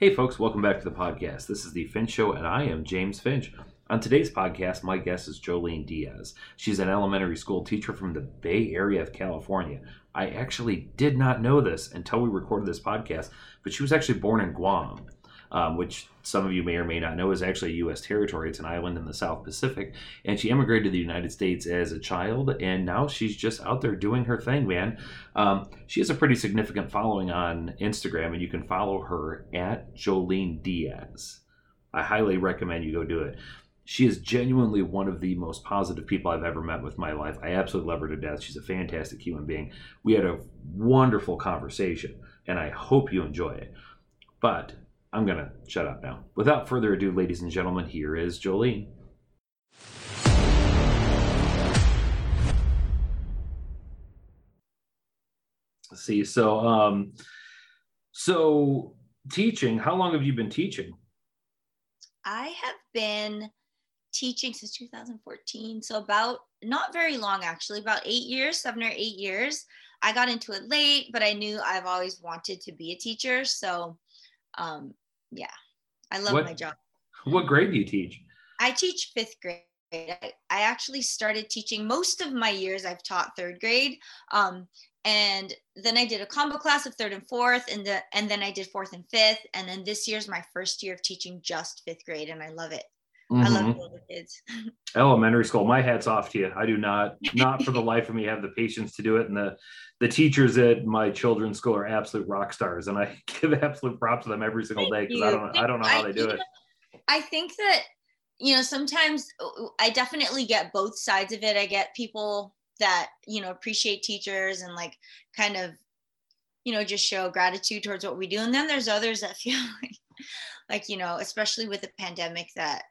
Hey, folks, welcome back to the podcast. This is The Finch Show, and I am James Finch. On today's podcast, my guest is Joleen Diaz. She's an elementary school teacher from the Bay Area of California. I actually did not know this until we recorded this podcast, but she was actually born in Guam um, which some of you may or may not know is actually a U.S. territory. It's an island in the South Pacific. And she immigrated to the United States as a child, and now she's just out there doing her thing, man. Um, she has a pretty significant following on Instagram, and you can follow her at Joleen Diaz. I highly recommend you go do it. She is genuinely one of the most positive people I've ever met with my life. I absolutely love her to death. She's a fantastic human being. We had a wonderful conversation, and I hope you enjoy it. But I'm going to shut up now. Without further ado, ladies and gentlemen, here is Joleen. Let's see. So, um, so teaching, how long have you been teaching? I have been teaching since 2014. So, about not very long, actually, about eight years, seven or eight years. I got into it late, but I knew I've always wanted to be a teacher. So, um, yeah, I love what, my job. What grade do you teach? I teach fifth grade. I, I actually started teaching most of my years. I've taught third grade, um, and then I did a combo class of third and fourth, and the and then I did fourth and fifth, and then this year's my first year of teaching just fifth grade, and I love it. Mm-hmm. I love mm-hmm. kids. Elementary school. My hat's off to you. I do not, not for the life of me, have the patience to do it. And the the teachers at my children's school are absolute rock stars, and I give absolute props to them every single day because I don't, I don't know how they do it. I think that you know sometimes uh, I definitely get both sides of it. I get people that you know appreciate teachers and like kind of you know just show gratitude towards what we do, and then there's others that feel like like you know especially with the pandemic that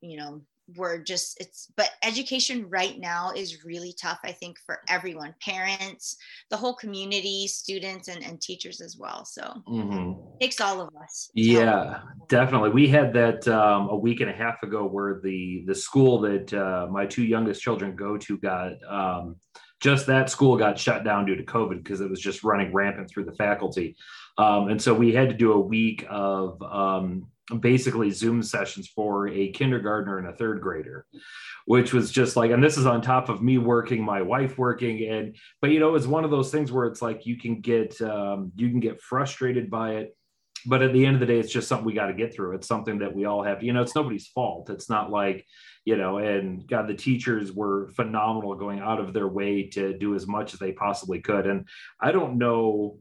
you know we're just it's but education right now is really tough i think for everyone parents the whole community students and, and teachers as well. So mm-hmm. takes all of us yeah definitely. We had that um, a week and a half ago where the the school that uh, my two youngest children go to got um, just that school got shut down due to covid because it was just running rampant through the faculty. Um, and so we had to do a week of um, basically Zoom sessions for a kindergartner and a third grader, which was just like, and this is on top of me working, my wife working, and but you know, it's one of those things where it's like you can get um, you can get frustrated by it, but at the end of the day, it's just something we got to get through. It's something that we all have. You know, it's nobody's fault. It's not like you know, and God, the teachers were phenomenal, going out of their way to do as much as they possibly could, and I don't know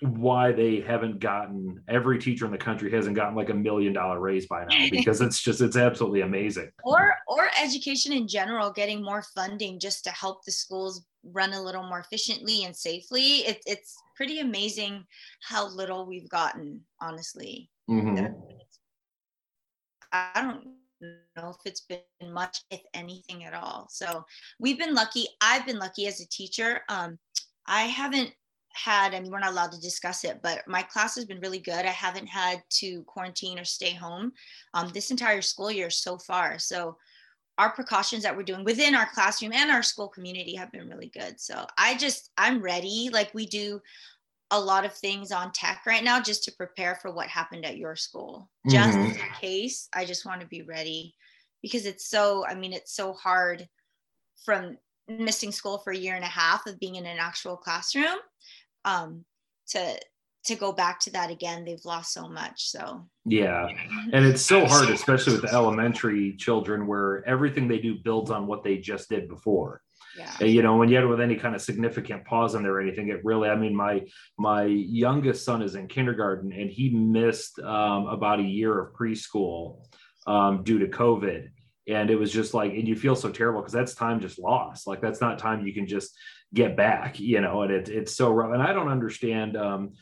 why they haven't gotten every teacher in the country hasn't gotten like a million dollar raise by now because it's just it's absolutely amazing. Or or education in general getting more funding just to help the schools run a little more efficiently and safely. It, it's pretty amazing how little we've gotten honestly. Mm-hmm. i don't know if it's been much if anything at all. So we've been lucky i've been lucky as a teacher. Um, i haven't had, I mean, we're not allowed to discuss it, but my class has been really good. I haven't had to quarantine or stay home um, this entire school year so far. So our precautions that we're doing within our classroom and our school community have been really good. So I just, I'm ready. Like we do a lot of things on tech right now just to prepare for what happened at your school. Just mm-hmm. in case, I just want to be ready because it's so, I mean, it's so hard from missing school for a year and a half of being in an actual classroom um, to to go back to that again they've lost so much so. Yeah. And it's so hard especially with the elementary children where everything they do builds on what they just did before. Yeah. you know when you had with any kind of significant pause in there or anything it really i mean my my youngest son is in kindergarten and he missed um, about a year of preschool um, due to covid. And it was just like and you feel so terrible because that's time just lost. Like that's not time you can just get back, you know, and it, it's so rough. And I don't understand um,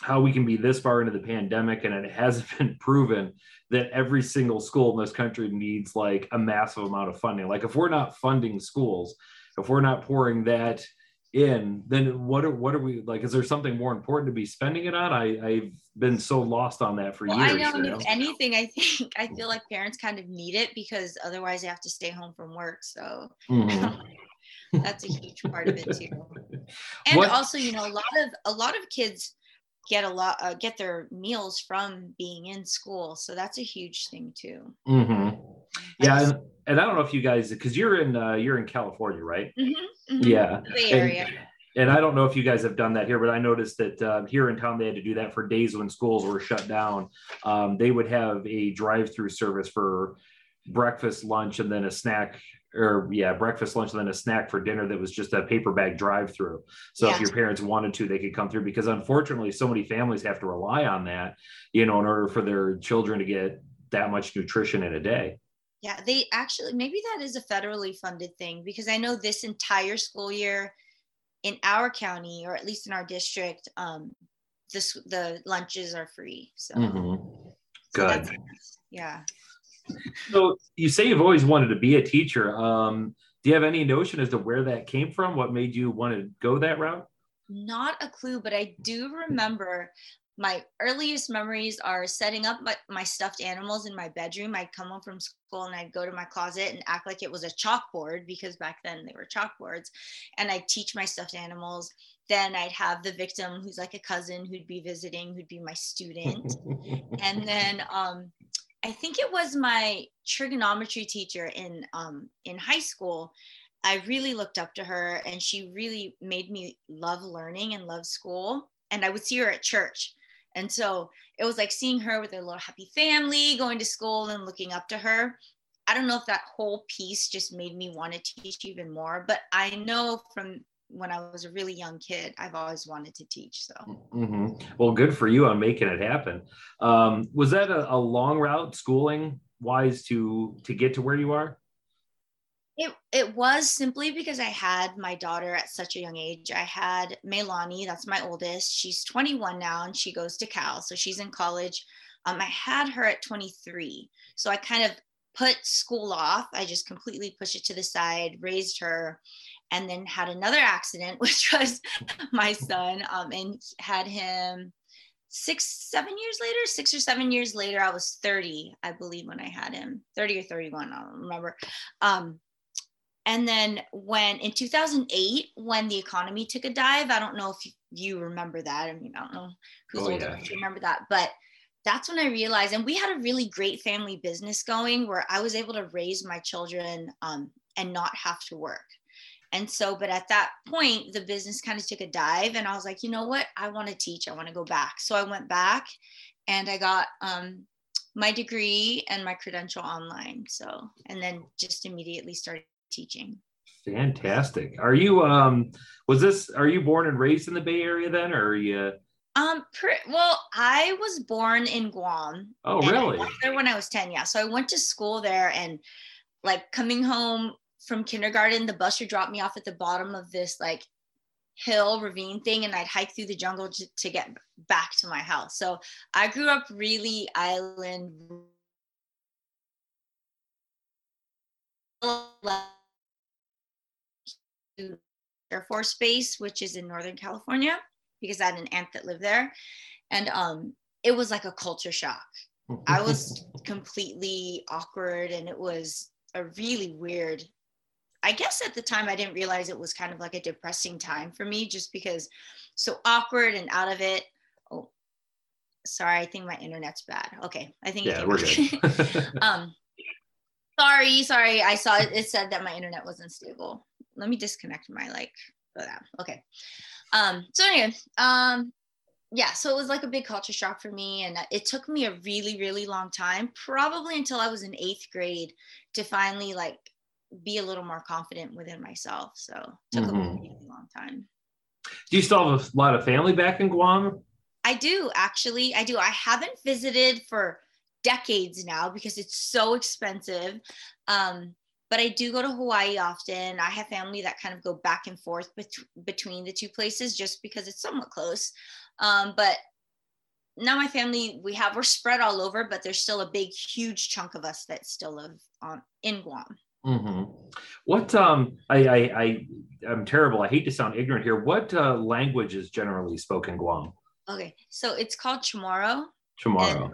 how we can be this far into the pandemic and it hasn't been proven that every single school in this country needs like a massive amount of funding. Like if we're not funding schools, if we're not pouring that in, then what are what are we like? Is there something more important to be spending it on? I, I've been so lost on that for well, years. I know, you know? if anything, I think I feel like parents kind of need it because otherwise they have to stay home from work. So mm-hmm. that's a huge part of it too and what? also you know a lot of a lot of kids get a lot uh, get their meals from being in school so that's a huge thing too mm-hmm. yeah and, and, i don't know if you guys because you're in uh, you're in california right mm-hmm, mm-hmm. yeah area and, and I don't know if you guys have done that here, but I noticed that uh, here in town they had to do that for days when schools were shut down. Um, they would have a drive-through service for breakfast, lunch, and then a snack or yeah, breakfast, lunch, and then a snack for dinner that was just a paper bag drive through. So yeah. if your parents wanted to, they could come through because unfortunately, so many families have to rely on that, you know, in order for their children to get that much nutrition in a day. Yeah, they actually maybe that is a federally funded thing because I know this entire school year in our county or at least in our district, um, this the lunches are free. So mm-hmm. good. So yeah so you say you've always wanted to be a teacher. Um, do you have any notion as to where that came from? What made you want to go that route? Not a clue, but I do remember my earliest memories are setting up my, my stuffed animals in my bedroom. I'd come home from school and I'd go to my closet and act like it was a chalkboard because back then they were chalkboards. And I'd teach my stuffed animals. Then I'd have the victim who's like a cousin who'd be visiting, who'd be my student. and then um, I think it was my trigonometry teacher in um, in high school. I really looked up to her, and she really made me love learning and love school. And I would see her at church, and so it was like seeing her with a little happy family, going to school, and looking up to her. I don't know if that whole piece just made me want to teach even more, but I know from when I was a really young kid, I've always wanted to teach. So, mm-hmm. well, good for you on making it happen. Um, was that a, a, long route schooling wise to to get to where you are? It it was simply because I had my daughter at such a young age. I had Melani, that's my oldest. She's 21 now, and she goes to Cal, so she's in college. Um, I had her at 23, so I kind of put school off. I just completely pushed it to the side, raised her, and then had another accident, which was my son, um, and had him six, seven years later, six or seven years later. I was 30, I believe, when I had him 30 or 31, I don't remember. Um, and then when in 2008, when the economy took a dive, I don't know if you remember that. I mean, I don't know who's oh, old enough to remember that, but that's when I realized, and we had a really great family business going where I was able to raise my children um, and not have to work. And so, but at that point, the business kind of took a dive, and I was like, you know what? I want to teach. I want to go back. So I went back, and I got um, my degree and my credential online. So, and then just immediately started teaching. Fantastic. Are you um was this are you born and raised in the Bay Area then or are you um well I was born in Guam. Oh really? there when I was 10, yeah. So I went to school there and like coming home from kindergarten, the bus would drop me off at the bottom of this like hill ravine thing and I'd hike through the jungle to, to get back to my house. So I grew up really island Air Force Base, which is in Northern California, because I had an aunt that lived there. And um, it was like a culture shock. I was completely awkward and it was a really weird I guess at the time I didn't realize it was kind of like a depressing time for me just because so awkward and out of it. Oh, sorry, I think my internet's bad. Okay, I think yeah, we're good. um, sorry, sorry, I saw it, it said that my internet wasn't stable. Let me disconnect my like. Okay. Um. So anyway, um, yeah. So it was like a big culture shock for me, and it took me a really, really long time, probably until I was in eighth grade, to finally like be a little more confident within myself. So took mm-hmm. a really long time. Do you still have a lot of family back in Guam? I do actually. I do. I haven't visited for decades now because it's so expensive. Um, but I do go to Hawaii often. I have family that kind of go back and forth bet- between the two places just because it's somewhat close. Um, but now my family we have we're spread all over, but there's still a big, huge chunk of us that still live on in Guam. Mm-hmm. What um I, I I am terrible. I hate to sound ignorant here. What uh, language is generally spoken Guam? Okay, so it's called Chamorro. Chamorro.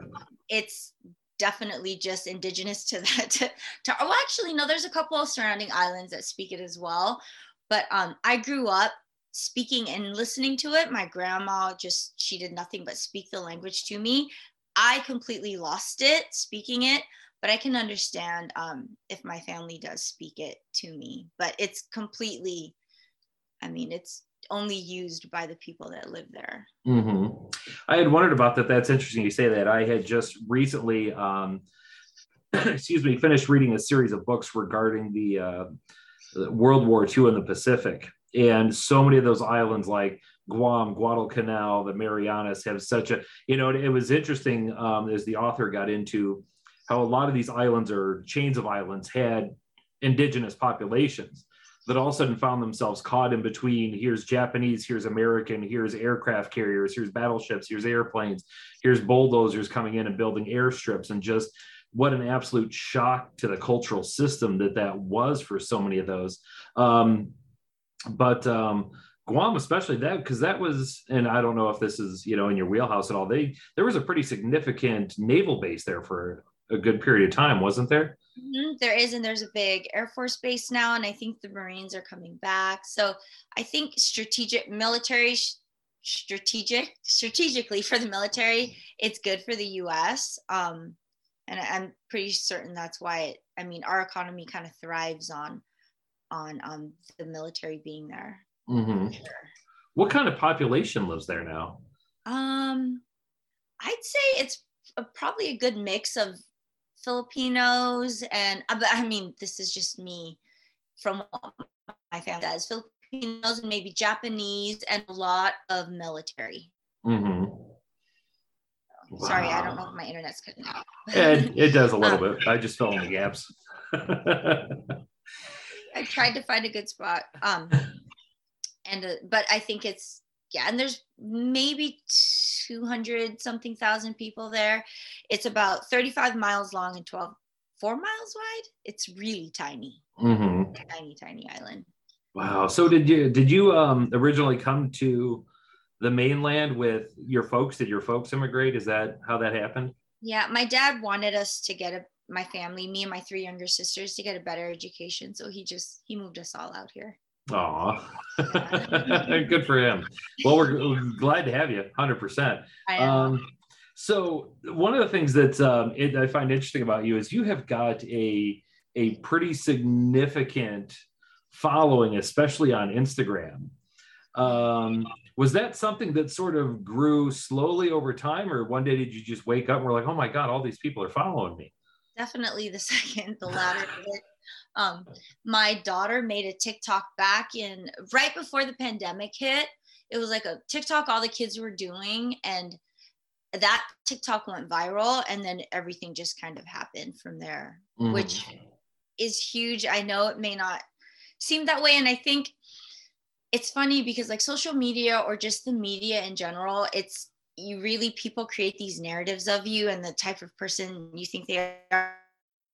It's definitely just indigenous to that. To, to, oh, actually, no. There's a couple of surrounding islands that speak it as well. But um, I grew up speaking and listening to it, my grandma just, she did nothing but speak the language to me. I completely lost it speaking it, but I can understand um, if my family does speak it to me. But it's completely, I mean, it's only used by the people that live there. Mm-hmm. I had wondered about that. That's interesting you say that. I had just recently, um, excuse me, finished reading a series of books regarding the uh, World War II in the Pacific. And so many of those islands, like Guam, Guadalcanal, the Marianas, have such a, you know, it was interesting um, as the author got into how a lot of these islands or chains of islands had indigenous populations that all of a sudden found themselves caught in between here's Japanese, here's American, here's aircraft carriers, here's battleships, here's airplanes, here's bulldozers coming in and building airstrips, and just what an absolute shock to the cultural system that that was for so many of those. Um, but um, Guam, especially that, because that was, and I don't know if this is you know in your wheelhouse at all. They there was a pretty significant naval base there for a good period of time, wasn't there? Mm-hmm. There is, and there's a big Air Force base now, and I think the Marines are coming back. So I think strategic military strategic strategically for the military, it's good for the U.S. Um, and I'm pretty certain that's why it. I mean, our economy kind of thrives on on um, the military being there. Mm-hmm. Sure. What kind of population lives there now? Um, I'd say it's a, probably a good mix of Filipinos and uh, I mean this is just me from my family does Filipinos and maybe Japanese and a lot of military. Mm-hmm. Wow. Sorry, I don't know if my internet's cutting out. it, it does a little um, bit. I just fill in the gaps. I tried to find a good spot. Um, and uh, but I think it's yeah, and there's maybe 200 something thousand people there. It's about 35 miles long and 12, four miles wide. It's really tiny, mm-hmm. tiny, tiny island. Wow. So did you, did you um, originally come to the mainland with your folks? Did your folks immigrate? Is that how that happened? Yeah. My dad wanted us to get a, my family, me and my three younger sisters to get a better education. So he just, he moved us all out here. Aw, good for him. Well, we're, we're, glad to have you, hundred percent. So one of the things that um, it, I find interesting about you is you have got a a pretty significant following, especially on Instagram. Um, was that something that sort of grew slowly over time, or one day did you just wake up and were like, "Oh my God, all these people are following me"? Definitely the second, the latter. Um, my daughter made a TikTok back in right before the pandemic hit. It was like a TikTok all the kids were doing, and that TikTok went viral, and then everything just kind of happened from there, mm. which is huge. I know it may not seem that way, and I think it's funny because like social media or just the media in general, it's you really people create these narratives of you and the type of person you think they are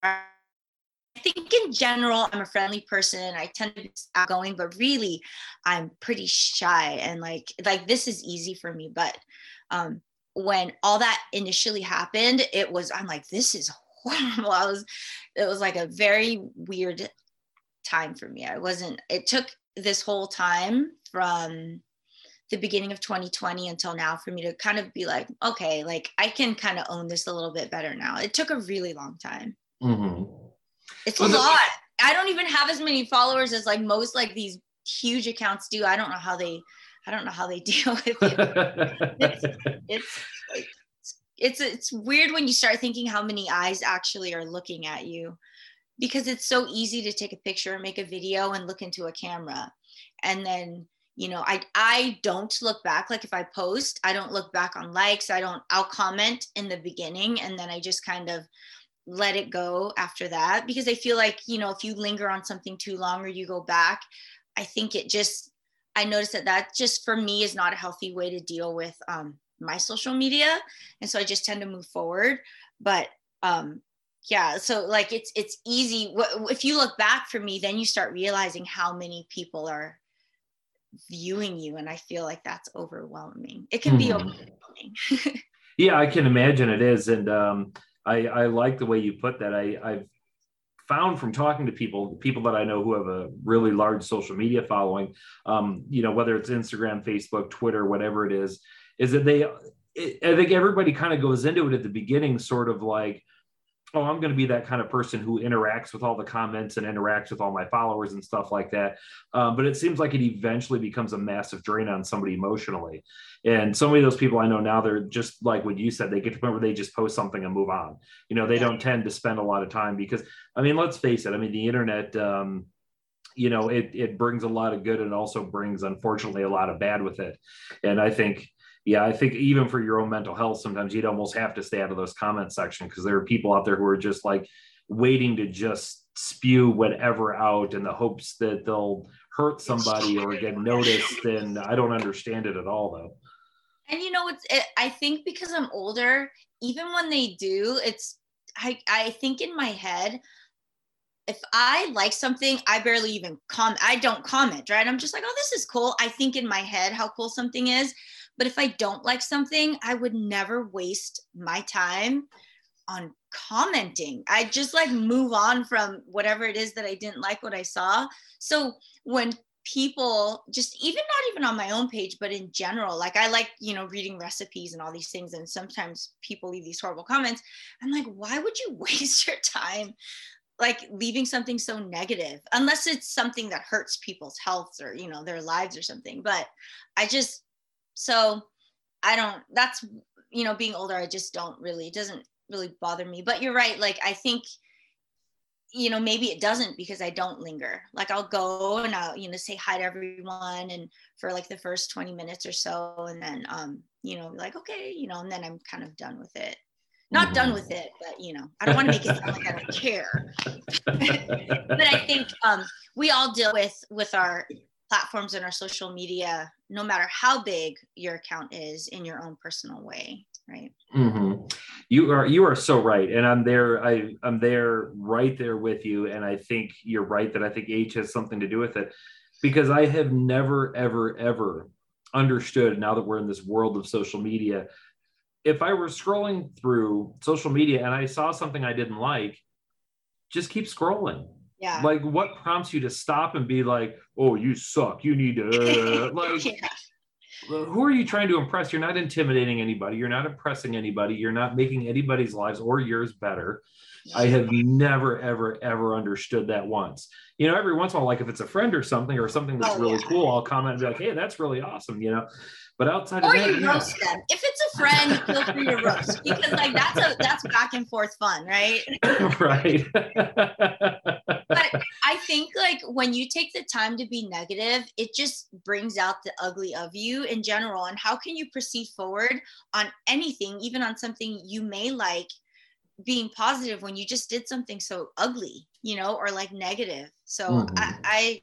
I think in general, I'm a friendly person. I tend to be outgoing, but really, I'm pretty shy and like like this is easy for me. But um, when all that initially happened, it was I'm like this is horrible. I was it was like a very weird time for me. I wasn't. It took this whole time from the beginning of 2020 until now for me to kind of be like, okay, like I can kind of own this a little bit better now. It took a really long time. Mm-hmm. It's a lot. I don't even have as many followers as like most like these huge accounts do. I don't know how they I don't know how they deal with it. it's it's like it's it's weird when you start thinking how many eyes actually are looking at you because it's so easy to take a picture and make a video and look into a camera. And then you know i i don't look back. Like if i post i don't look back on likes. I don't i'll comment in the beginning and then i just kind of let it go after that because I feel like, you know, if you linger on something too long or you go back, I think it just, I noticed that that just for me is not a healthy way to deal with um, my social media. And so I just tend to move forward. But um, yeah, so like it's, it's easy. If you look back for me, then you start realizing how many people are viewing you. And I feel like that's overwhelming. It can mm-hmm. be overwhelming. yeah, I can imagine it is. And, um, I, I like the way you put that. I, I've found from talking to people, people that I know who have a really large social media following, um, you know, whether it's Instagram, Facebook, Twitter, whatever it is, is that they, I think everybody kind of goes into it at the beginning, sort of like, oh, I'm going to be that kind of person who interacts with all the comments and interacts with all my followers and stuff like that. Um, but it seems like it eventually becomes a massive drain on somebody emotionally. And so many of those people I know now, they're just like what you said, they get to the point where they just post something and move on. You know, they don't tend to spend a lot of time because, I mean, let's face it, I mean, the internet, um, you know, it, it brings a lot of good and also brings, unfortunately, a lot of bad with it. And I think, yeah, I think even for your own mental health, sometimes you'd almost have to stay out of those comment section because there are people out there who are just like waiting to just spew whatever out in the hopes that they'll hurt somebody or get noticed. And I don't understand it at all, though. And you know, it's it, I think because I'm older, even when they do, it's I I think in my head, if I like something, I barely even comment. I don't comment, right? I'm just like, oh, this is cool. I think in my head how cool something is. But if I don't like something, I would never waste my time on commenting. I just like move on from whatever it is that I didn't like what I saw. So when people just even not even on my own page but in general like i like you know reading recipes and all these things and sometimes people leave these horrible comments i'm like why would you waste your time like leaving something so negative unless it's something that hurts people's health or you know their lives or something but i just so I don't, that's, you know, being older, I just don't really, it doesn't really bother me. But you're right. Like, I think, you know, maybe it doesn't because I don't linger. Like, I'll go and I'll, you know, say hi to everyone and for like the first 20 minutes or so. And then, um, you know, like, okay, you know, and then I'm kind of done with it not mm-hmm. done with it, but you know, I don't want to make it sound like I don't care. but I think um, we all deal with with our platforms and our social media, no matter how big your account is, in your own personal way, right? Mm-hmm. You are you are so right, and I'm there. I I'm there, right there with you, and I think you're right that I think age has something to do with it, because I have never, ever, ever understood. Now that we're in this world of social media, if I were scrolling through social media and I saw something I didn't like, just keep scrolling yeah. Like, what prompts you to stop and be like, "Oh, you suck. You need to uh, like." yeah. Who are you trying to impress? You're not intimidating anybody. You're not impressing anybody. You're not making anybody's lives or yours better. I have never, ever, ever understood that once. You know, every once in a while, like if it's a friend or something or something that's oh, really yeah. cool, I'll comment and be like, "Hey, that's really awesome," you know. But outside or of that, you roast them. If it's a friend, feel free to roast because like that's a that's back and forth fun, right? right. but I think like when you take the time to be negative, it just brings out the ugly of you in general. And how can you proceed forward on anything, even on something you may like? being positive when you just did something so ugly you know or like negative so mm-hmm. I, I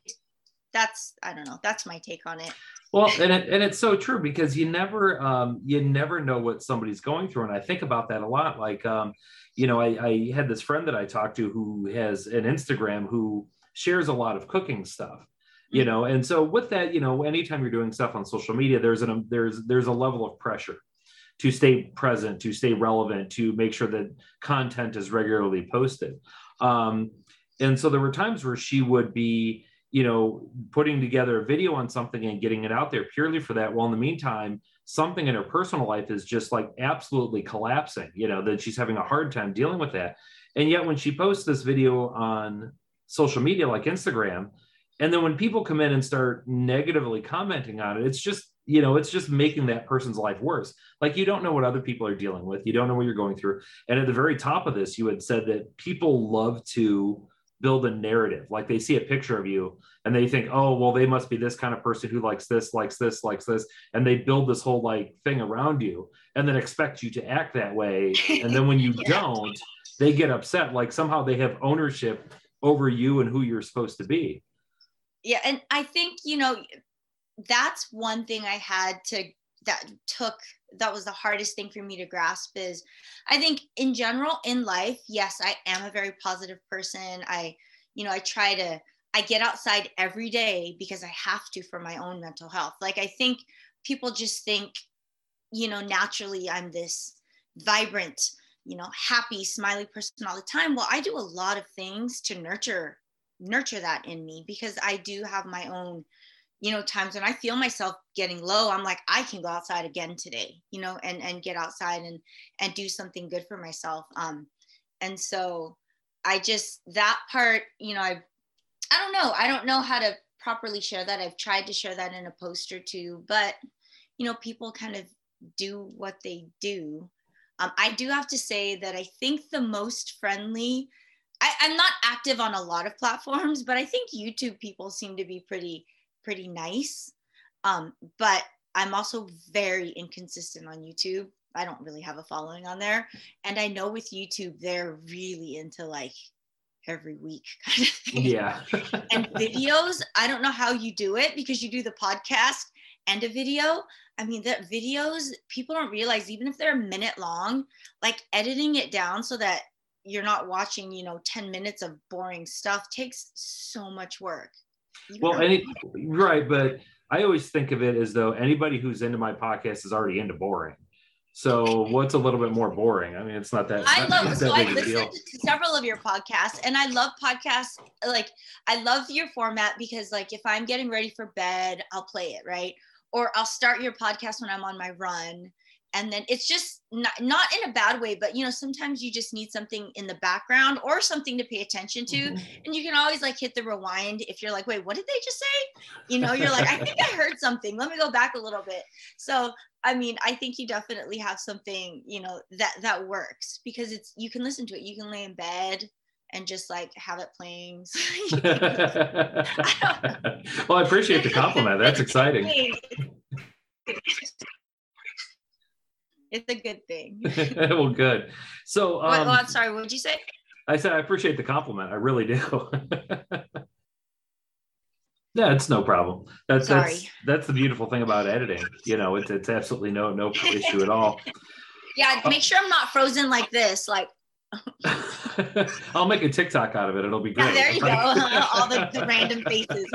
that's i don't know that's my take on it well, and it, and it's so true because you never um, you never know what somebody's going through, and I think about that a lot. Like, um, you know, I, I had this friend that I talked to who has an Instagram who shares a lot of cooking stuff, you know, and so with that, you know, anytime you're doing stuff on social media, there's an there's there's a level of pressure to stay present, to stay relevant, to make sure that content is regularly posted. Um, and so there were times where she would be you know, putting together a video on something and getting it out there purely for that. while in the meantime, something in her personal life is just like absolutely collapsing, you know, that she's having a hard time dealing with that. And yet, when she posts this video on social media like Instagram, and then when people come in and start negatively commenting on it, it's just, you know, it's just making that person's life worse. Like you don't know what other people are dealing with, you don't know what you're going through. And at the very top of this, you had said that people love to build a narrative. Like they see a picture of you and they think, oh, well, they must be this kind of person who likes this, likes this, likes this. And they build this whole like thing around you and then expect you to act that way. And then when you yeah. don't, they get upset. Like somehow they have ownership over you and who you're supposed to be. Yeah. And I think, you know, that's one thing I had to that took that was the hardest thing for me to grasp is i think in general in life yes i am a very positive person. I you know i try to i get outside every day because i have to for my own mental health. Like i think people just think you know naturally i'm this vibrant you know happy smiley person all the time. Well i do a lot of things to nurture nurture that in me because i do have my own you know times when i feel myself getting low i'm like i can go outside again today you know and and get outside and and do something good for myself um and so i just that part you know i i don't know i don't know how to properly share that. I've tried to share that in a post or two but you know people kind of do what they do. Um, i do have to say that i think the most friendly I, i'm not active on a lot of platforms but i think youtube people seem to be pretty pretty nice. Um, but I'm also very inconsistent on YouTube. I don't really have a following on there. And I know with YouTube, they're really into like every week kind of thing. Yeah. and videos, I don't know how you do it because you do the podcast and a video. I mean, that videos, people don't realize, even if they're a minute long, like editing it down so that you're not watching, you know, 10 minutes of boring stuff takes so much work well, any right, but I always think of it as though anybody who's into my podcast is already into boring. So what's a little bit more boring? I mean, it's not that. I love. That so I listened to several of your podcasts, and I love podcasts. Like I love your format because, like, if I'm getting ready for bed, I'll play it right, or I'll start your podcast when I'm on my run and then it's just not, not in a bad way but you know sometimes you just need something in the background or something to pay attention to mm-hmm. and you can always like hit the rewind if you're like wait what did they just say you know you're like i think i heard something let me go back a little bit so i mean i think you definitely have something you know that that works because it's you can listen to it you can lay in bed and just like have it playing. I well, I appreciate the compliment. That's exciting. It's a good thing. well, good. So, um, what, sorry, what did you say? I said I appreciate the compliment. I really do. yeah, it's no problem. That's sorry. that's that's the beautiful thing about editing. You know, it's it's absolutely no no issue at all. Yeah, make sure I'm not frozen like this. Like I'll make a TikTok out of it. It'll be great. Yeah, there you go. All the, the, random faces.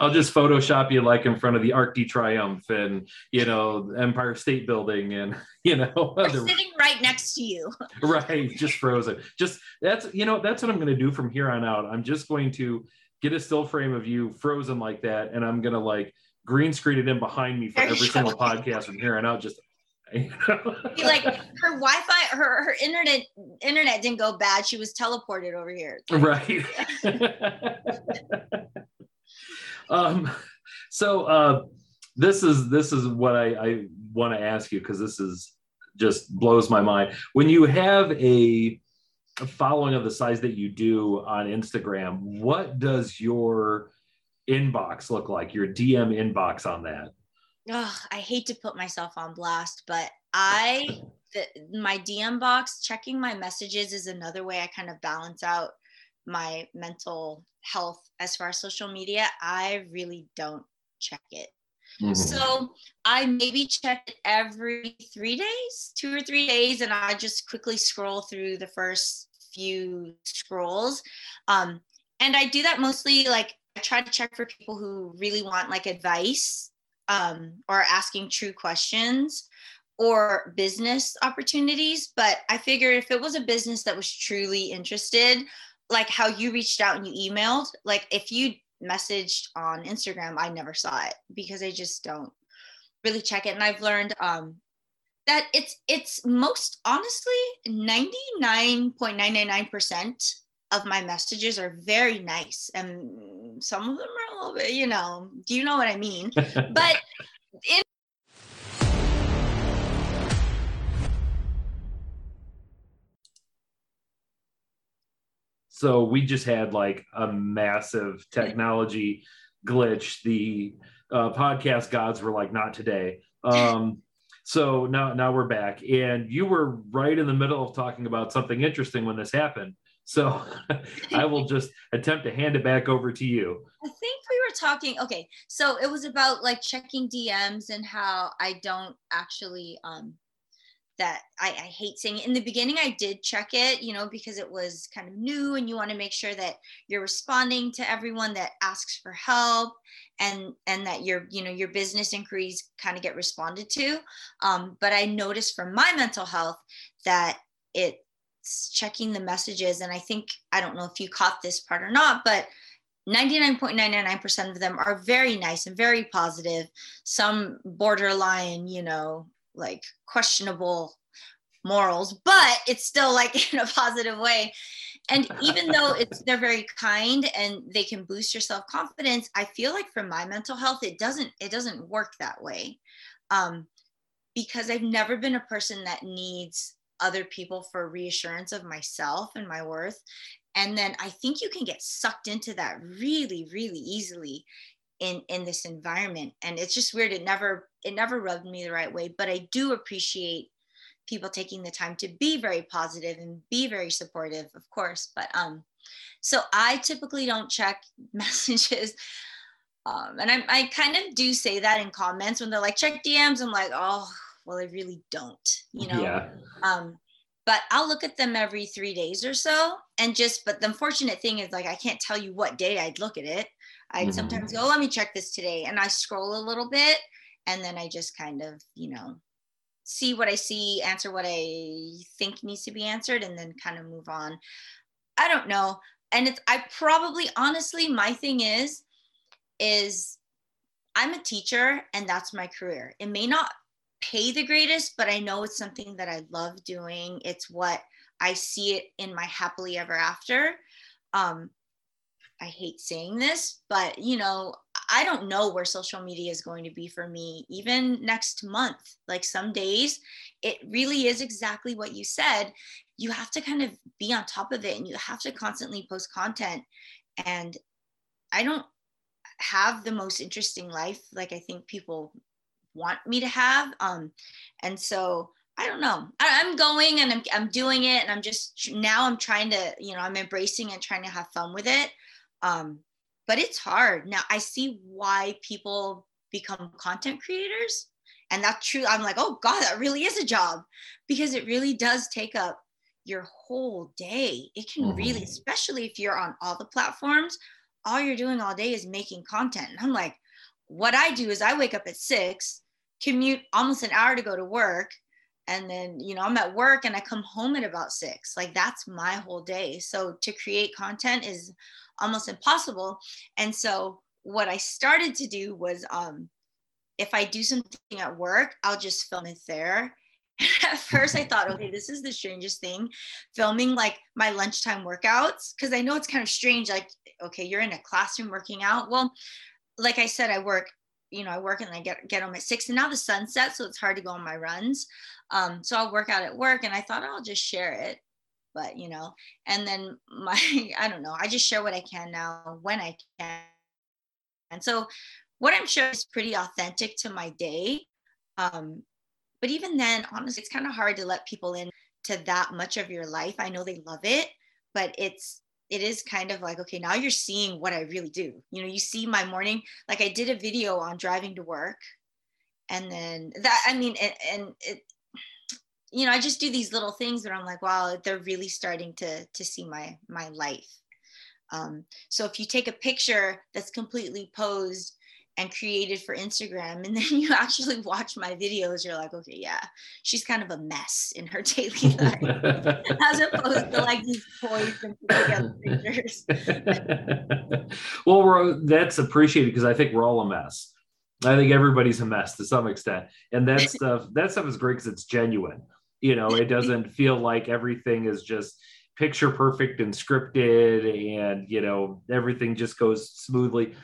I'll just Photoshop you like in front of the Arc de Triomphe and you know Empire State Building and you know other... sitting right next to you. right, just frozen. Just that's you know that's what I'm going to do from here on out. I'm just going to get a still frame of you frozen like that, and I'm going to like green screen it in behind me for there every single podcast from here on out. Just like her Wi-Fi, her her internet internet didn't go bad. She was teleported over here. Right. um. So uh, this is this is what I, I want to ask you because this is just blows my mind. When you have a, a following of the size that you do on Instagram, what does your inbox look like? Your DM inbox on that? Oh, I hate to put myself on blast, but I the, my DM box checking my messages is another way I kind of balance out my mental health as far as social media. I really don't check it. Mm-hmm. So I maybe check it every three days, two or three days, and I just quickly scroll through the first few scrolls. Um, and I do that mostly like I try to check for people who really want like advice um, or asking true questions or business opportunities. But I figured if it was a business that was truly interested, like how you reached out and you emailed, like if you messaged on Instagram, I never saw it because I just don't really check it. And I've learned um, that it's it's most honestly 99.999% of my messages are very nice and some of them are a little bit you know do you know what i mean? But in so we just had like a massive technology glitch. The uh, podcast gods were like not today. Um, so now now we're back. And you were right in the middle of talking about something interesting when this happened. So I will just attempt to hand it back over to you. I think we were talking, okay, so it was about like checking DMs and how I don't actually um that I, I hate saying it. In the beginning, I did check it, you know, because it was kind of new and you want to make sure that you're responding to everyone that asks for help and and that your you know your business inquiries kind of get responded to. Um, but I noticed from my mental health that it's checking the messages. And I think I don't know if you caught this part or not, but 99.999% of them are very nice and very positive. Some borderline, you know, like questionable morals, but it's still like in a positive way. And even though it's they're very kind and they can boost your self-confidence, I feel like for my mental health, it doesn't it doesn't work that way. Um, because I've never been a person that needs other people for reassurance of myself and my worth. And then I think you can get sucked into that really, really easily in in this environment. And it's just weird. It never it never rubbed me the right way but i do appreciate people taking the time to be very positive and be very supportive of course. But um so i typically don't check messages. Um and i i kind of do say that in comments when they're like check dms i'm like oh well i really don't you know? Yeah. um but I'll look at them every three days or so. And just, but the unfortunate thing is, like, I can't tell you what day I'd look at it. I'd mm-hmm. sometimes go, let me check this today. And I scroll a little bit and then I just kind of, you know, see what I see, answer what I think needs to be answered, and then kind of move on. I don't know. And it's, I probably, honestly, my thing is, is I'm a teacher and that's my career. It may not pay the greatest, but I know it's something that I love doing. It's what I see it in my happily ever after. Um, I hate saying this, but you know, I don't know where social media is going to be for me even next month. Like some days, it really is exactly what you said. You have to kind of be on top of it and you have to constantly post content. And I don't have the most interesting life like I think people want me to have. Um, and so I don't know. I, am going and I'm, I'm doing it. And I'm just now I'm trying to, you know, I'm embracing and trying to have fun with it. Um, but it's hard. Now I see why people become content creators. And that's true. I'm like, oh God, that really is a job because it really does take up your whole day. It can mm-hmm. really, especially if you're on all the platforms, all you're doing all day is making content. And I'm like, what I do is I wake up at six, commute almost an hour to go to work, and then you know i'm at work and i come home at about six. Like that's my whole day. So to create content is almost impossible. And so what i started to do was um if i do something at work i'll just film it there. At first i thought okay this is the strangest thing filming like my lunchtime workouts because i know it's kind of strange like okay you're in a classroom working out. Well like i said i work you know, I work and I get get home at six, and now the sun sets, so it's hard to go on my runs. Um, so I'll work out at work, and I thought oh, I'll just share it, but you know, and then my I don't know, I just share what I can now when I can, and so what I'm sharing is pretty authentic to my day. Um, but even then, honestly, it's kind of hard to let people in to that much of your life. I know they love it, but it's it is kind of like okay now you're seeing what i really do. You know you see my morning. Like i did a video on driving to work and then that i mean and, and it you know i just do these little things that i'm like wow they're really starting to to see my my life. Um, so if you take a picture that's completely posed and created for Instagram. And then you actually watch my videos, you're like, okay, yeah, she's kind of a mess in her daily life, as opposed to like these poised and together pictures. well, we're, that's appreciated because I think we're all a mess. I think everybody's a mess to some extent, and that stuff that stuff is great because it's genuine. You know, it doesn't feel like everything is just picture perfect and scripted, and you know everything just goes smoothly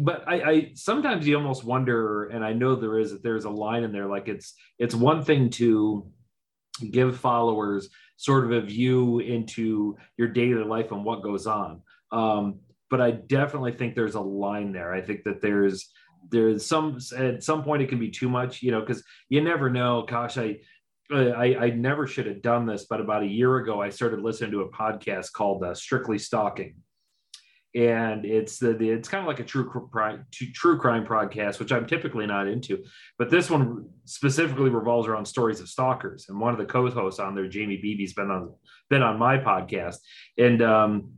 but I, I, sometimes you almost wonder, and I know there is that there's a line in there like it's it's one thing to give followers sort of a view into your daily life and what goes on. Um, but I definitely think there's a line there. I think that there's there's some at some point it can be too much, you know, because you never know. Gosh, I, I I never should have done this, but about a year ago I started listening to a podcast called uh, Strictly Stalking and it's the, the it's kind of like a true crime true crime podcast, which I'm typically not into, but this one specifically revolves around stories of stalkers. And one of the co-hosts on there, Jamie Beebe's been on been on my podcast, and um,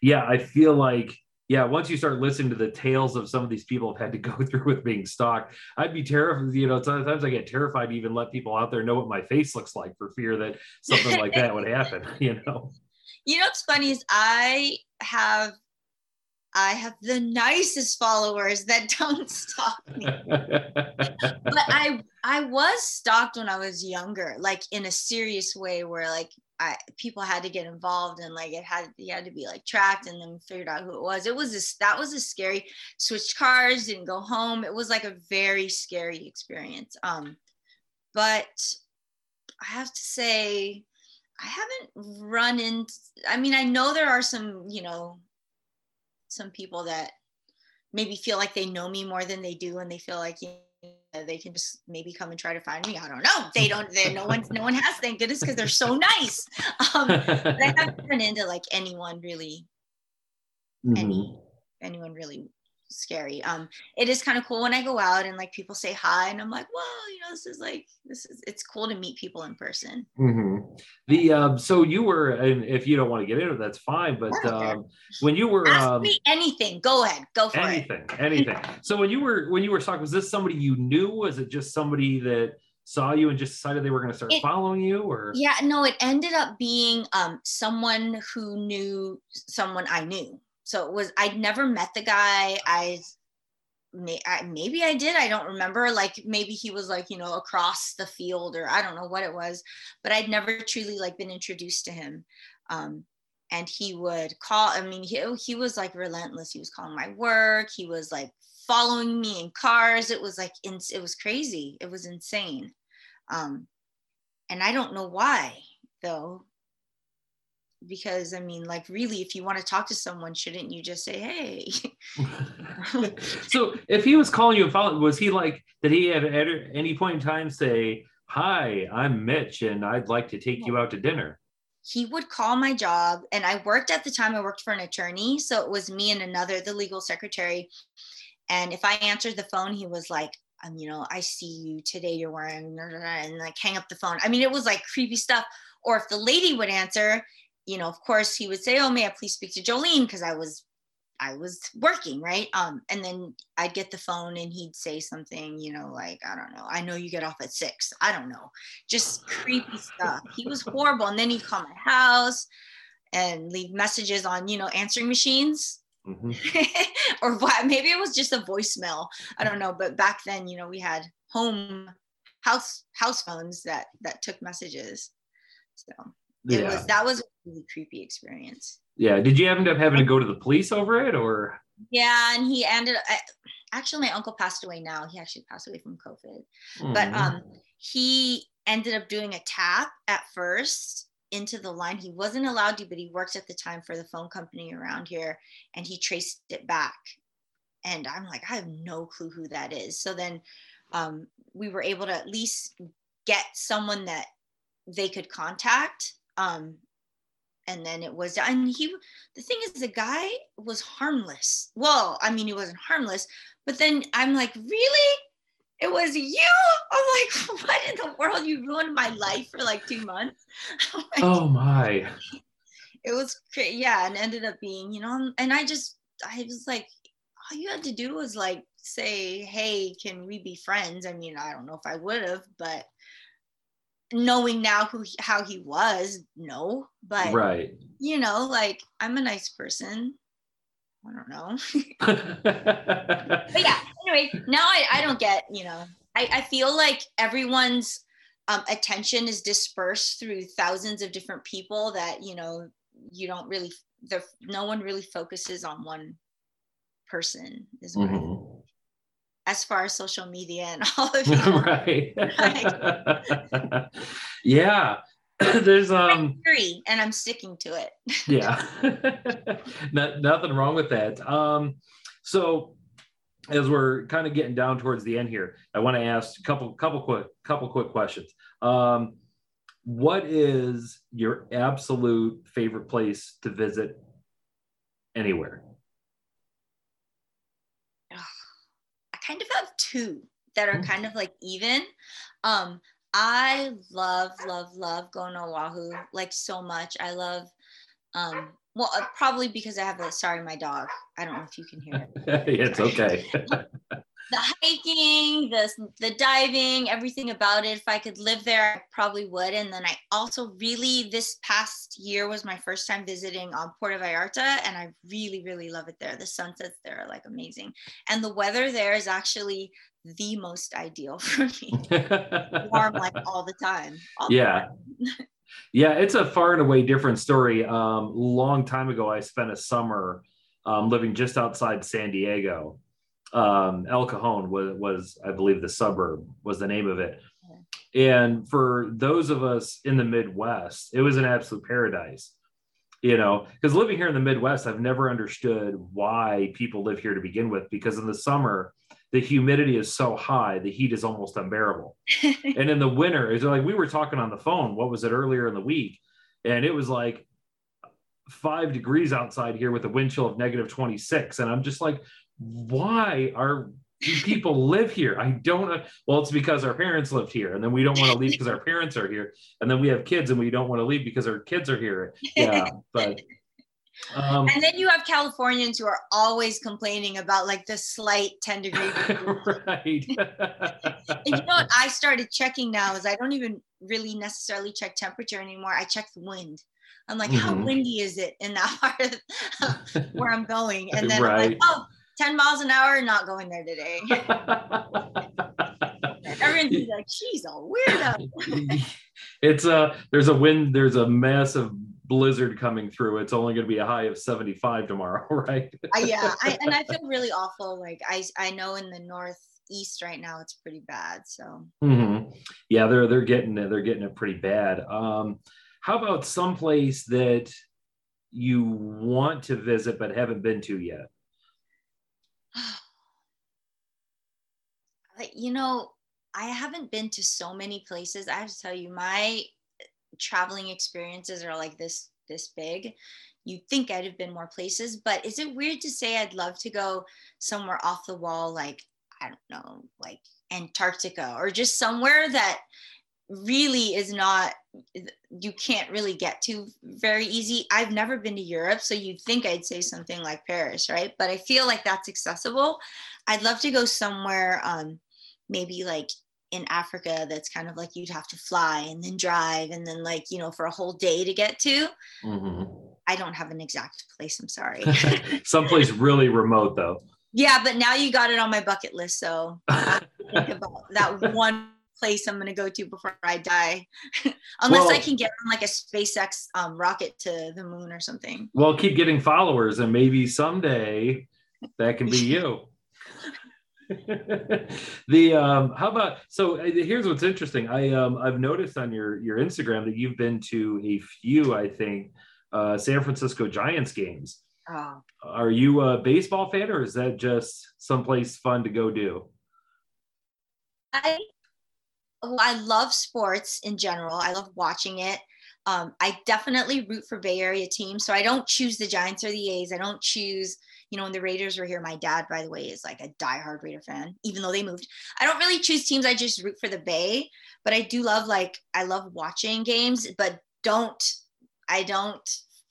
yeah, I feel like yeah, once you start listening to the tales of some of these people have had to go through with being stalked, I'd be terrified. You know, sometimes I get terrified to even let people out there know what my face looks like for fear that something like that would happen. You know. You know what's funny is I have I have the nicest followers that don't stalk me. but I I was stalked when I was younger, like in a serious way where like I people had to get involved and like it had you had to be like tracked and then figured out who it was. It was this that was a scary switched cars, didn't go home. It was like a very scary experience. Um but I have to say I haven't run into I mean I know there are some, you know, some people that maybe feel like they know me more than they do and they feel like you know, they can just maybe come and try to find me. I don't know. They don't they, no one no one has thank goodness because they're so nice. Um, but i haven't run into like anyone really mm-hmm. any anyone really scary. Um, it is kind of cool when I go out and like people say hi, and I'm like, well, you know, this is like this is it's cool to meet people in person. Mm-hmm. The um, so you were, and if you don't want to get into it, that's fine. But um, when you were Ask um, me anything, go ahead, go for anything, it. Anything, anything. so when you were when you were talking, was this somebody you knew? Was it just somebody that? saw you and just decided they were going to start it, following you or yeah no it ended up being um someone who knew someone i knew so it was I'd never met the guy. I, may, I maybe I did. I don't remember. Like maybe he was like you know across the field or I don't know what it was, but I'd never truly like been introduced to him. Um, and he would call. I mean, he he was like relentless. He was calling my work. He was like following me in cars. It was like it was crazy. It was insane. Um, and I don't know why though because I mean, like, really, if you want to talk to someone, shouldn't you just say, "Hey"? so, if he was calling you and following, was he like? Did he at, at any point in time say, "Hi, I'm Mitch, and I'd like to take you out to dinner"? He would call my job, and I worked at the time. I worked for an attorney, so it was me and another, the legal secretary. And if I answered the phone, he was like, um, you know, I see you today. You're wearing, and like hang up the phone. I mean, it was like creepy stuff. Or if the lady would answer, you know, of course, he would say, "Oh, may I please speak to Joleen?" Because I was, I was working, right? Um, and then I'd get the phone, and he'd say something, you know, like, "I don't know, I know you get off at six. I don't know, just creepy stuff." He was horrible, and then he'd call my house and leave messages on, you know, answering machines. Mm-hmm. or? Maybe it was just a voicemail. I don't know. But back then, you know, we had home house house phones that that took messages. So it yeah. was that was a really creepy experience. Yeah. Did you end up having to go to the police over it or? Yeah, and he ended. I, actually, my uncle passed away now. He actually passed away from COVID, mm-hmm. but um, he ended up doing a tap at first into the line. He wasn't allowed to, but he worked at the time for the phone company around here, and he traced it back. And I'm like, I have no clue who that is. So then um, we were able to at least get someone that they could contact um, and then it was, and he, the thing is, the guy was harmless. Well, I mean, he wasn't harmless, but then I'm like, really? It was you? I'm like, what in the world? You ruined my life for like two months. Like, oh my. It was crazy. Yeah. And ended up being, you know, and I just, I was like, all you had to do was like say, hey, can we be friends? I mean, I don't know if I would have, but knowing now who how he was no but right. you know like i'm a nice person. I don't know. But yeah anyway now I, I don't get you know I, I feel like everyone's um, attention is dispersed through thousands of different people that you know you don't really the no one really focuses on one person is what mm-hmm as far as social media and all of it. right. right. yeah. There's um three and I'm sticking to it. yeah. Not, nothing wrong with that. Um so as we're kind of getting down towards the end here, I want to ask a couple couple quick couple quick questions. Um what is your absolute favorite place to visit anywhere? Kind of have two that are kind of like even. Um, I love, love, love going to Oahu like so much. I love, um, well, uh, probably because I have a sorry, my dog. I don't know if you can hear it. it's okay. The hiking, the the diving, everything about it. If I could live there, I probably would. And then I also really this past year was my first time visiting um, Puerto Vallarta, and I really really love it there. The sunsets there are like amazing, and the weather there is actually the most ideal for me. Warm like all the time. All yeah. yeah, it's a far and away different story. Um, long time ago, I spent a summer um, living just outside San Diego. Um, El Cajon was, was, I believe, the suburb was the name of it. And for those of us in the Midwest, it was an absolute paradise. You know, because living here in the Midwest, I've never understood why people live here to begin with. Because in the summer, the humidity is so high, the heat is almost unbearable. and in the winter, it's like we were talking on the phone. What was it earlier in the week? And it was like five degrees outside here with a wind chill of negative 26. And I'm just like, why are people live here? I don't Well, it's because our parents lived here and then we don't want to leave because our parents are here. And then we have kids and we don't want to leave because our kids are here. Yeah. But um, and then you have Californians who are always complaining about like the slight 10 degree. right. and you know what I started checking now is I don't even really necessarily check temperature anymore. I check the wind. I'm like, mm-hmm. how windy is it in that part of where I'm going? And then right. I'm like, oh, 10 miles an hour, not going there today. Everyone's like, she's a weirdo. it's a there's a wind, there's a massive blizzard coming through. It's only going to be a high of 75 tomorrow, right? uh, yeah, I, and I feel really awful. Like I, I know in the northeast right now it's pretty bad. So mm-hmm. yeah, they're they're getting it. They're getting it pretty bad. Um, how about someplace that you want to visit but haven't been to yet? you know, I haven't been to so many places. I have to tell you, my traveling experiences are like this this big you'd think i'd have been more places but is it weird to say i'd love to go somewhere off the wall like i don't know like antarctica or just somewhere that really is not you can't really get to very easy i've never been to europe so you'd think i'd say something like paris right but i feel like that's accessible i'd love to go somewhere um maybe like in Africa that's kind of like you'd have to fly and then drive and then like you know for a whole day to get to. Mm-hmm. I don't have an exact place. I'm sorry. Someplace really remote though. Yeah, but now you got it on my bucket list, so think about that one place I'm going to go to before I die, unless well, I can get on like a SpaceX um, rocket to the moon or something. Well, keep getting followers, and maybe someday that can be you. the um how about so uh, here's what's interesting i um i've noticed on your your instagram that you've been to a few i think uh san francisco giants games oh. are you a baseball fan or is that just someplace fun to go do i i love sports in general i love watching it um, I definitely root for Bay Area teams. So I don't choose the Giants or the A's. I don't choose you know, when the Raiders were here, my dad, by the way, is like a diehard Raider fan, even though they moved. I don't really choose teams. I just root for the Bay, but I do love like I love watching games, but don't I don't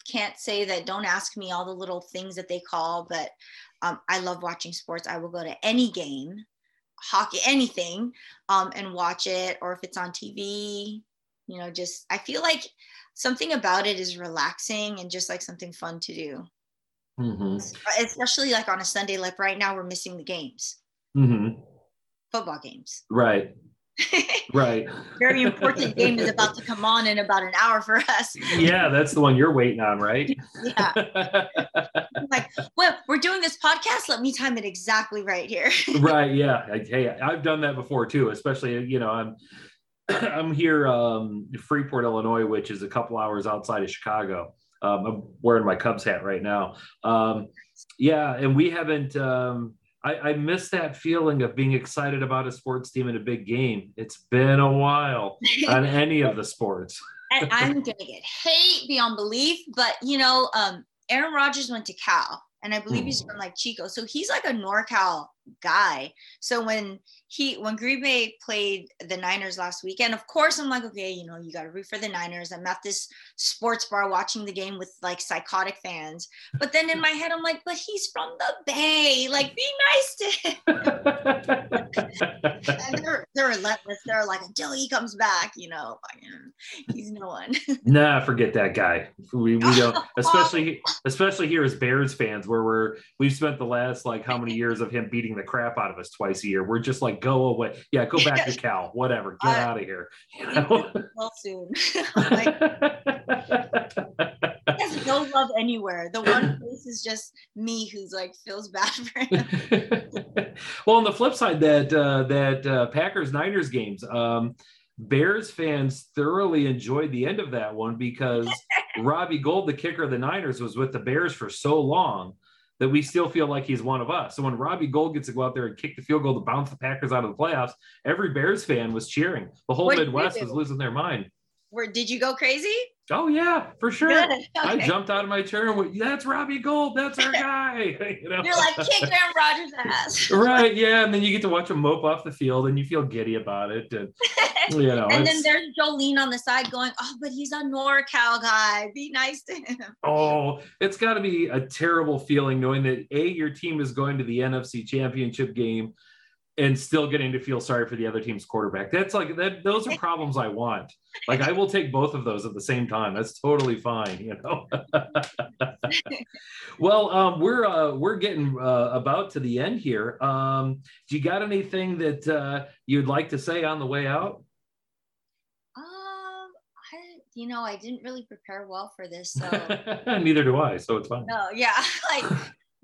can't say that. Don't ask me all the little things that they call, but um, I love watching sports. I will go to any game, hockey, anything, um, and watch it, or if it's on TV, you know, just I feel like something about it is relaxing and just like something fun to do. Mm-hmm. Especially like on a Sunday, like right now, we're missing the games, mm-hmm. football games. Right. right. Very important game is about to come on in about an hour for us. yeah, that's the one you're waiting on, right? yeah. like, well, we're doing this podcast. Let me time it exactly right here. right. Yeah. Hey, I've done that before too. Especially, you know, I'm I'm here, um, Freeport, Illinois, which is a couple hours outside of Chicago. Um, I'm wearing my Cubs hat right now. Um, yeah, and we haven't. Um, I, I miss that feeling of being excited about a sports team in a big game. It's been a while on any of the sports. and I'm gonna get hate beyond belief, but you know, um, Aaron Rodgers went to Cal, and I believe he's hmm. from like Chico, so he's like a NorCal guy. So when he when Green Bay played the Niners last weekend, of course I'm like, okay, you know, you got to root for the Niners. I'm at this sports bar watching the game with like psychotic fans. But then in my head, I'm like, but he's from the Bay. Like, be nice to him. and they're they're relentless. They're like until he comes back, you know, he's no one. nah, forget that guy. We, we don't, especially especially here as Bears fans, where we're we've spent the last like how many years of him beating the crap out of us twice a year. We're just like, go away. Yeah, go back to Cal. Whatever. Get uh, out of here. You know? Well, soon. like, has no love anywhere. The one place is just me, who's like feels bad for him. well, on the flip side, that uh, that uh, Packers Niners games. Um, Bears fans thoroughly enjoyed the end of that one because Robbie Gould, the kicker of the Niners, was with the Bears for so long that we still feel like he's one of us. So when Robbie Gould gets to go out there and kick the field goal to bounce the Packers out of the playoffs, every Bears fan was cheering. The whole Midwest was losing their mind. Where did you go crazy? Oh yeah, for sure. Okay. I jumped out of my chair and went, "That's Robbie Gould. That's our guy." you know? You're like kick Aaron Rodgers' ass. right? Yeah, and then you get to watch him mope off the field, and you feel giddy about it. And you know, and then there's Joleen on the side going, "Oh, but he's a NorCal guy. Be nice to him." Oh, it's got to be a terrible feeling knowing that a your team is going to the NFC Championship game and still getting to feel sorry for the other team's quarterback. That's like that. Those are problems I want. Like I will take both of those at the same time. That's totally fine. You know. well, um, we're uh, we're getting uh, about to the end here. Um, do you got anything that uh, you'd like to say on the way out? Um, I, you know, I didn't really prepare well for this, so neither do I. So it's fine. No, yeah, like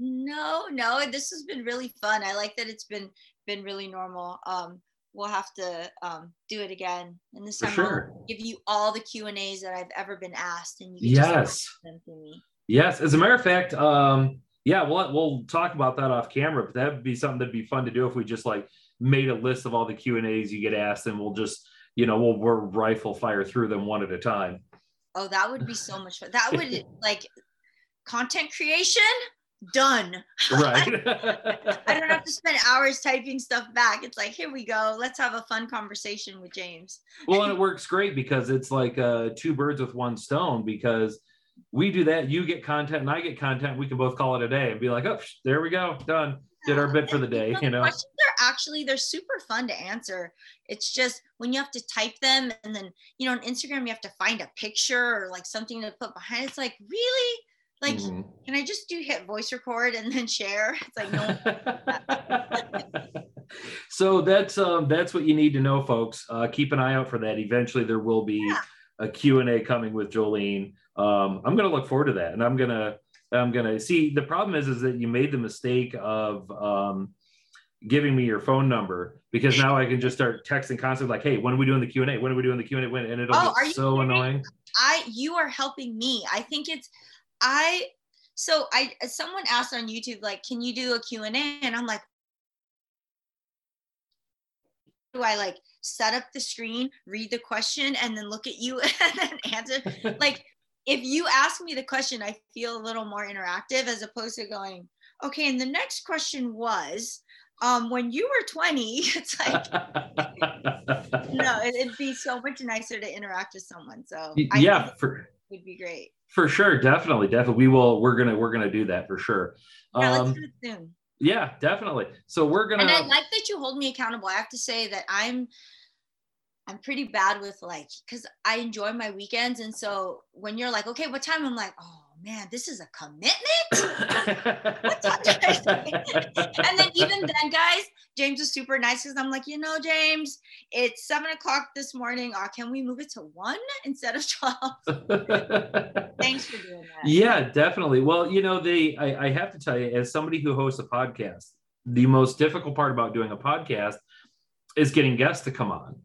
no, no. This has been really fun. I like that it's been been really normal. Um, we'll have to um, do it again, and this time sure. I'll give you all the Q and A's that I've ever been asked, and you can yes, them to me. Yes, as a matter of fact, um, yeah, we'll we'll talk about that off camera, but that would be something that'd be fun to do if we just like made a list of all the Q and A's you get asked, and we'll just you know we'll, we'll rifle fire through them one at a time. Oh, that would be so much fun. That would like content creation done. Right. I don't have to spend hours typing stuff back. It's like, here we go. Let's have a fun conversation with James. well, and it works great because it's like uh, two birds with one stone because we do that. You get content and I get content. We can both call it a day and be like, oh, there we go. Done. Did our bit for the day. You know, questions are actually, they're super fun to answer. It's just when you have to type them and then, you know, on Instagram, you have to find a picture or like something to put behind. It's like, really? Like, mm-hmm. can I just do hit voice record and then share? It's like no. so that's um, that's what you need to know, folks. Uh, keep an eye out for that. Eventually, there will be yeah. a Q and A coming with Joleen. Um, I'm going to look forward to that, and I'm gonna I'm gonna see. The problem is, is that you made the mistake of um, giving me your phone number because now I can just start texting constantly like, "Hey, when are we doing the Q and A? When are we doing the Q and A?" And it'll oh, get so kidding? annoying. I you are helping me. I think it's I so I someone asked on YouTube like, can you do a Q and A? And I'm like, do I like set up the screen, read the question, and then look at you and then answer? like, if you ask me the question, I feel a little more interactive as opposed to going, okay. And the next question was, um, when you were 20, it's like, no, it'd be so much nicer to interact with someone. So yeah, for would be great. For sure, definitely, definitely. We will. We're gonna. We're gonna do that for sure. Yeah, um, let's do it soon. Yeah, definitely. So we're gonna. And I like that you hold me accountable. I have to say that I'm. I'm pretty bad with like, cause I enjoy my weekends, and so when you're like, okay, what time? I'm like, oh man, this is a commitment. and then even then, guys, James was super nice because I'm like, you know, James, it's seven o'clock this morning. Uh, can we move it to one instead of 12? Thanks for doing that. Yeah, definitely. Well, you know, they I, I have to tell you, as somebody who hosts a podcast, the most difficult part about doing a podcast is getting guests to come on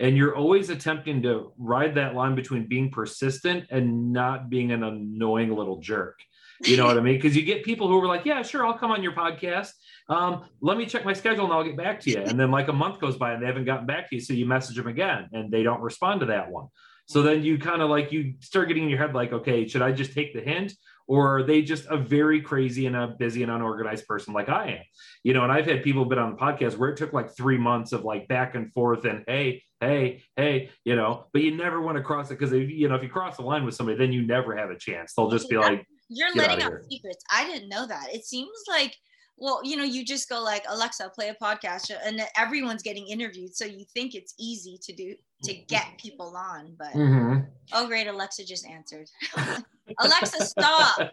and you're always attempting to ride that line between being persistent and not being an annoying little jerk. You know what i mean? Because you get people who are like yeah sure i'll come on your podcast. Um, let me check my schedule and i'll get back to you. And then like a month goes by and they haven't gotten back to you so you message them again and they don't respond to that one. So then you kind of like you start getting in your head like, okay, should I just take the hint? Or are they just a very crazy and a busy and unorganized person like I am? You know, and I've had people been on the podcast where it took like three months of like back and forth and hey, hey, hey, you know, but you never want to cross it because you know, if you cross the line with somebody, then you never have a chance. They'll just be like, You're letting out secrets. I didn't know that. It seems like well, you know, you just go like Alexa, play a podcast, and everyone's getting interviewed, so you think it's easy to do to get people on, but mm-hmm. oh great, Alexa just answered. Alexa, stop.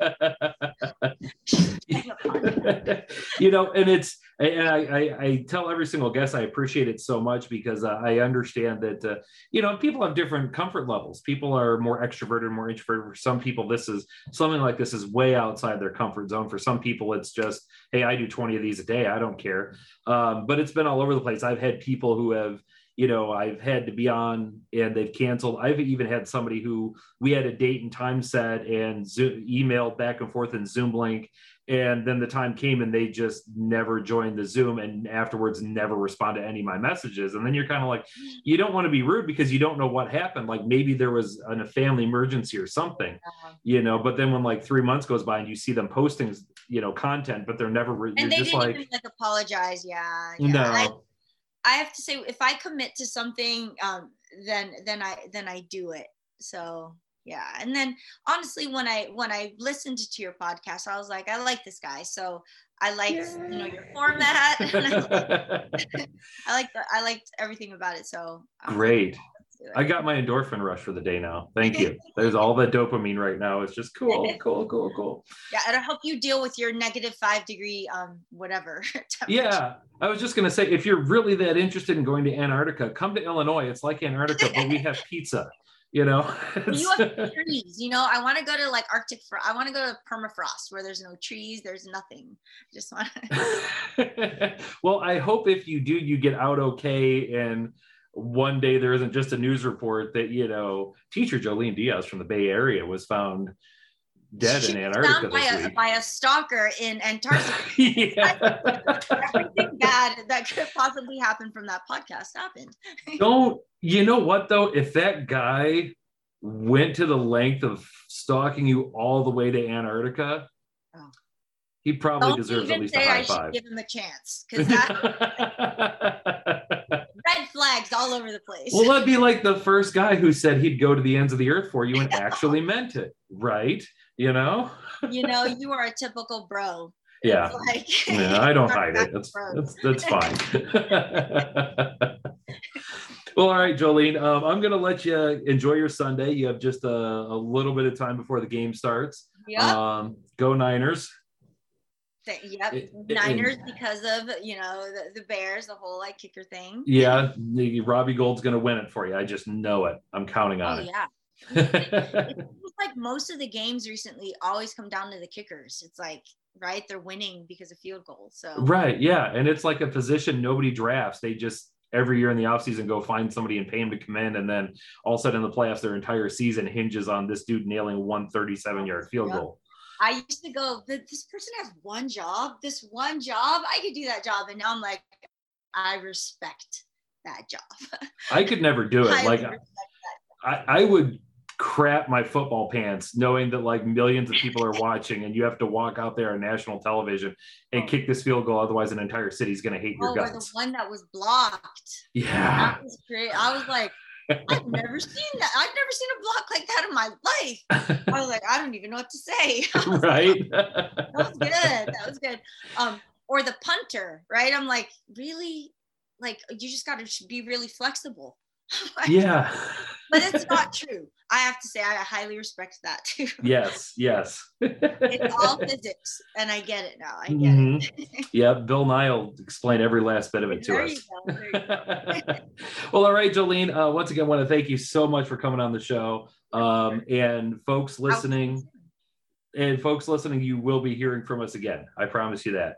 you know, and it's and I, I, I tell every single guest I appreciate it so much because uh, I understand that uh, you know people have different comfort levels. People are more extroverted, more introverted. For some people, this is something like this is way outside their comfort zone. For some people, it's just hey, I do twenty of these a day. I don't care. Um, but it's been all over the place. I've had people who have you know i've had to be on and they've canceled. I've even had somebody who we had a date and time set and Zoom, emailed back and forth in zoom link. And then the time came and they just never joined the zoom and afterwards never respond to any of my messages. And then you're kind of like mm. you don't want to be rude because you don't know what happened. Like maybe there was an, a family emergency or something you know but then when like three months goes by and you see them posting you know content but they're never re- and they just didn't like, even like apologize. Yeah, yeah. no. I, I have to say if I commit to something, um, then then I then I do it. So yeah. And then honestly, when I when I listened to your podcast, I was like, I like this guy. So I liked you know your format. I, like I liked everything about it. So great. I got my endorphin rush for the day now. Thank you. There's all the dopamine right now. It's just cool, cool, cool, cool. Yeah, it'll help you deal with your negative five degree um whatever. yeah, I was just gonna say if you're really that interested in going to Antarctica, come to Illinois. It's like Antarctica, but we have pizza. You know, you have trees. You know, I want to go to like Arctic. For I want to go to permafrost where there's no trees, there's nothing. Just want. well, I hope if you do, you get out okay and one day there isn't just a news report that you know teacher Joleen Diaz from the Bay Area was found dead she in Antarctica by a, by a stalker in Antarctica. yeah. Everything bad that could possibly happen from that podcast happened. Don't you know what though? If that guy went to the length of stalking you all the way to Antarctica, oh. he probably Don't deserves at least a high I five. Give him a chance because that. red flags all over the place. Well, that'd be like the first guy who said he'd go to the ends of the earth for you and actually meant it, right? You know? you know, you are a typical bro. Yeah. Like, yeah, I don't hide it. That's, that's, that's fine. well, all right, Joleen, um, I'm going to let you enjoy your Sunday. You have just a, a, little bit of time before the game starts. Yeah. Um, go Niners. Yep, it, Niners it, because of you know the, the, Bears, the whole like kicker thing. Yeah, Robbie Gould's gonna win it for you. I just know it. I'm counting oh, on oh, it. Yeah. it like most of the games recently always come down to the kickers. It's like right, they're winning because of field goals. So right, yeah, and it's like a position nobody drafts. They just every year in the offseason go find somebody and pay him to come in and then all of a sudden in the playoffs their entire season hinges on this dude nailing one 37 yard field yep. goal I used to go, this person has one job, this one job, I could do that job. And now I'm like, I respect that job. I could never do it. I like I, I would crap my football pants knowing that like millions of people are watching and you have to walk out there on national television and oh. kick this field goal otherwise an entire city's going to hate your oh, guts. the one that was blocked yeah that was great i was like I've never seen that. I've never seen a block like that in my life. I was like, I don't even know what to say. right. Like, that was good. That was good. Um, or the punter, right? I'm like, really? Like, you just got to be really flexible. yeah. but it's not true. I have to say, I highly respect that too. Yes, yes. it's all physics, and I get it now. I get mm-hmm. it. yeah, Bill Nye will explain every last bit of it to there us. well, all right, Joleen. Uh, once again, I want to thank you so much for coming on the show. Um, and folks listening, and folks listening, you will be hearing from us again. I promise you that.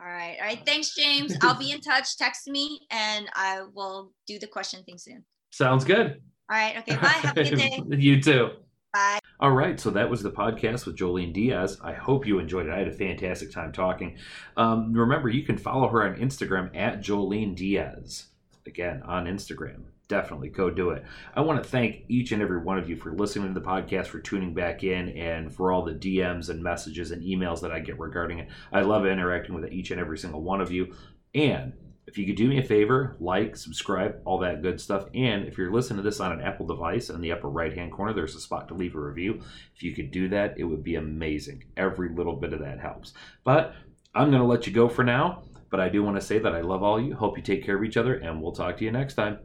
All right. All right. Thanks, James. I'll be in touch. Text me and I will do the question thing soon. Sounds good. All right. Okay. Bye. Have a good day. you too. Bye. All right. So that was the podcast with Joleen Diaz. I hope you enjoyed it. I had a fantastic time talking. Um, remember, you can follow her on Instagram at Joleen Diaz. Again, on Instagram. Definitely go do it. I want to thank each and every one of you for listening to the podcast, for tuning back in, and for all the DMs and messages and emails that I get regarding it. I love interacting with each and every single one of you. And if you could do me a favor, like, subscribe, all that good stuff. And if you're listening to this on an Apple device, in the upper right hand corner, there's a spot to leave a review. If you could do that, it would be amazing. Every little bit of that helps. But I'm going to let you go for now. But I do want to say that I love all you. Hope you take care of each other, and we'll talk to you next time.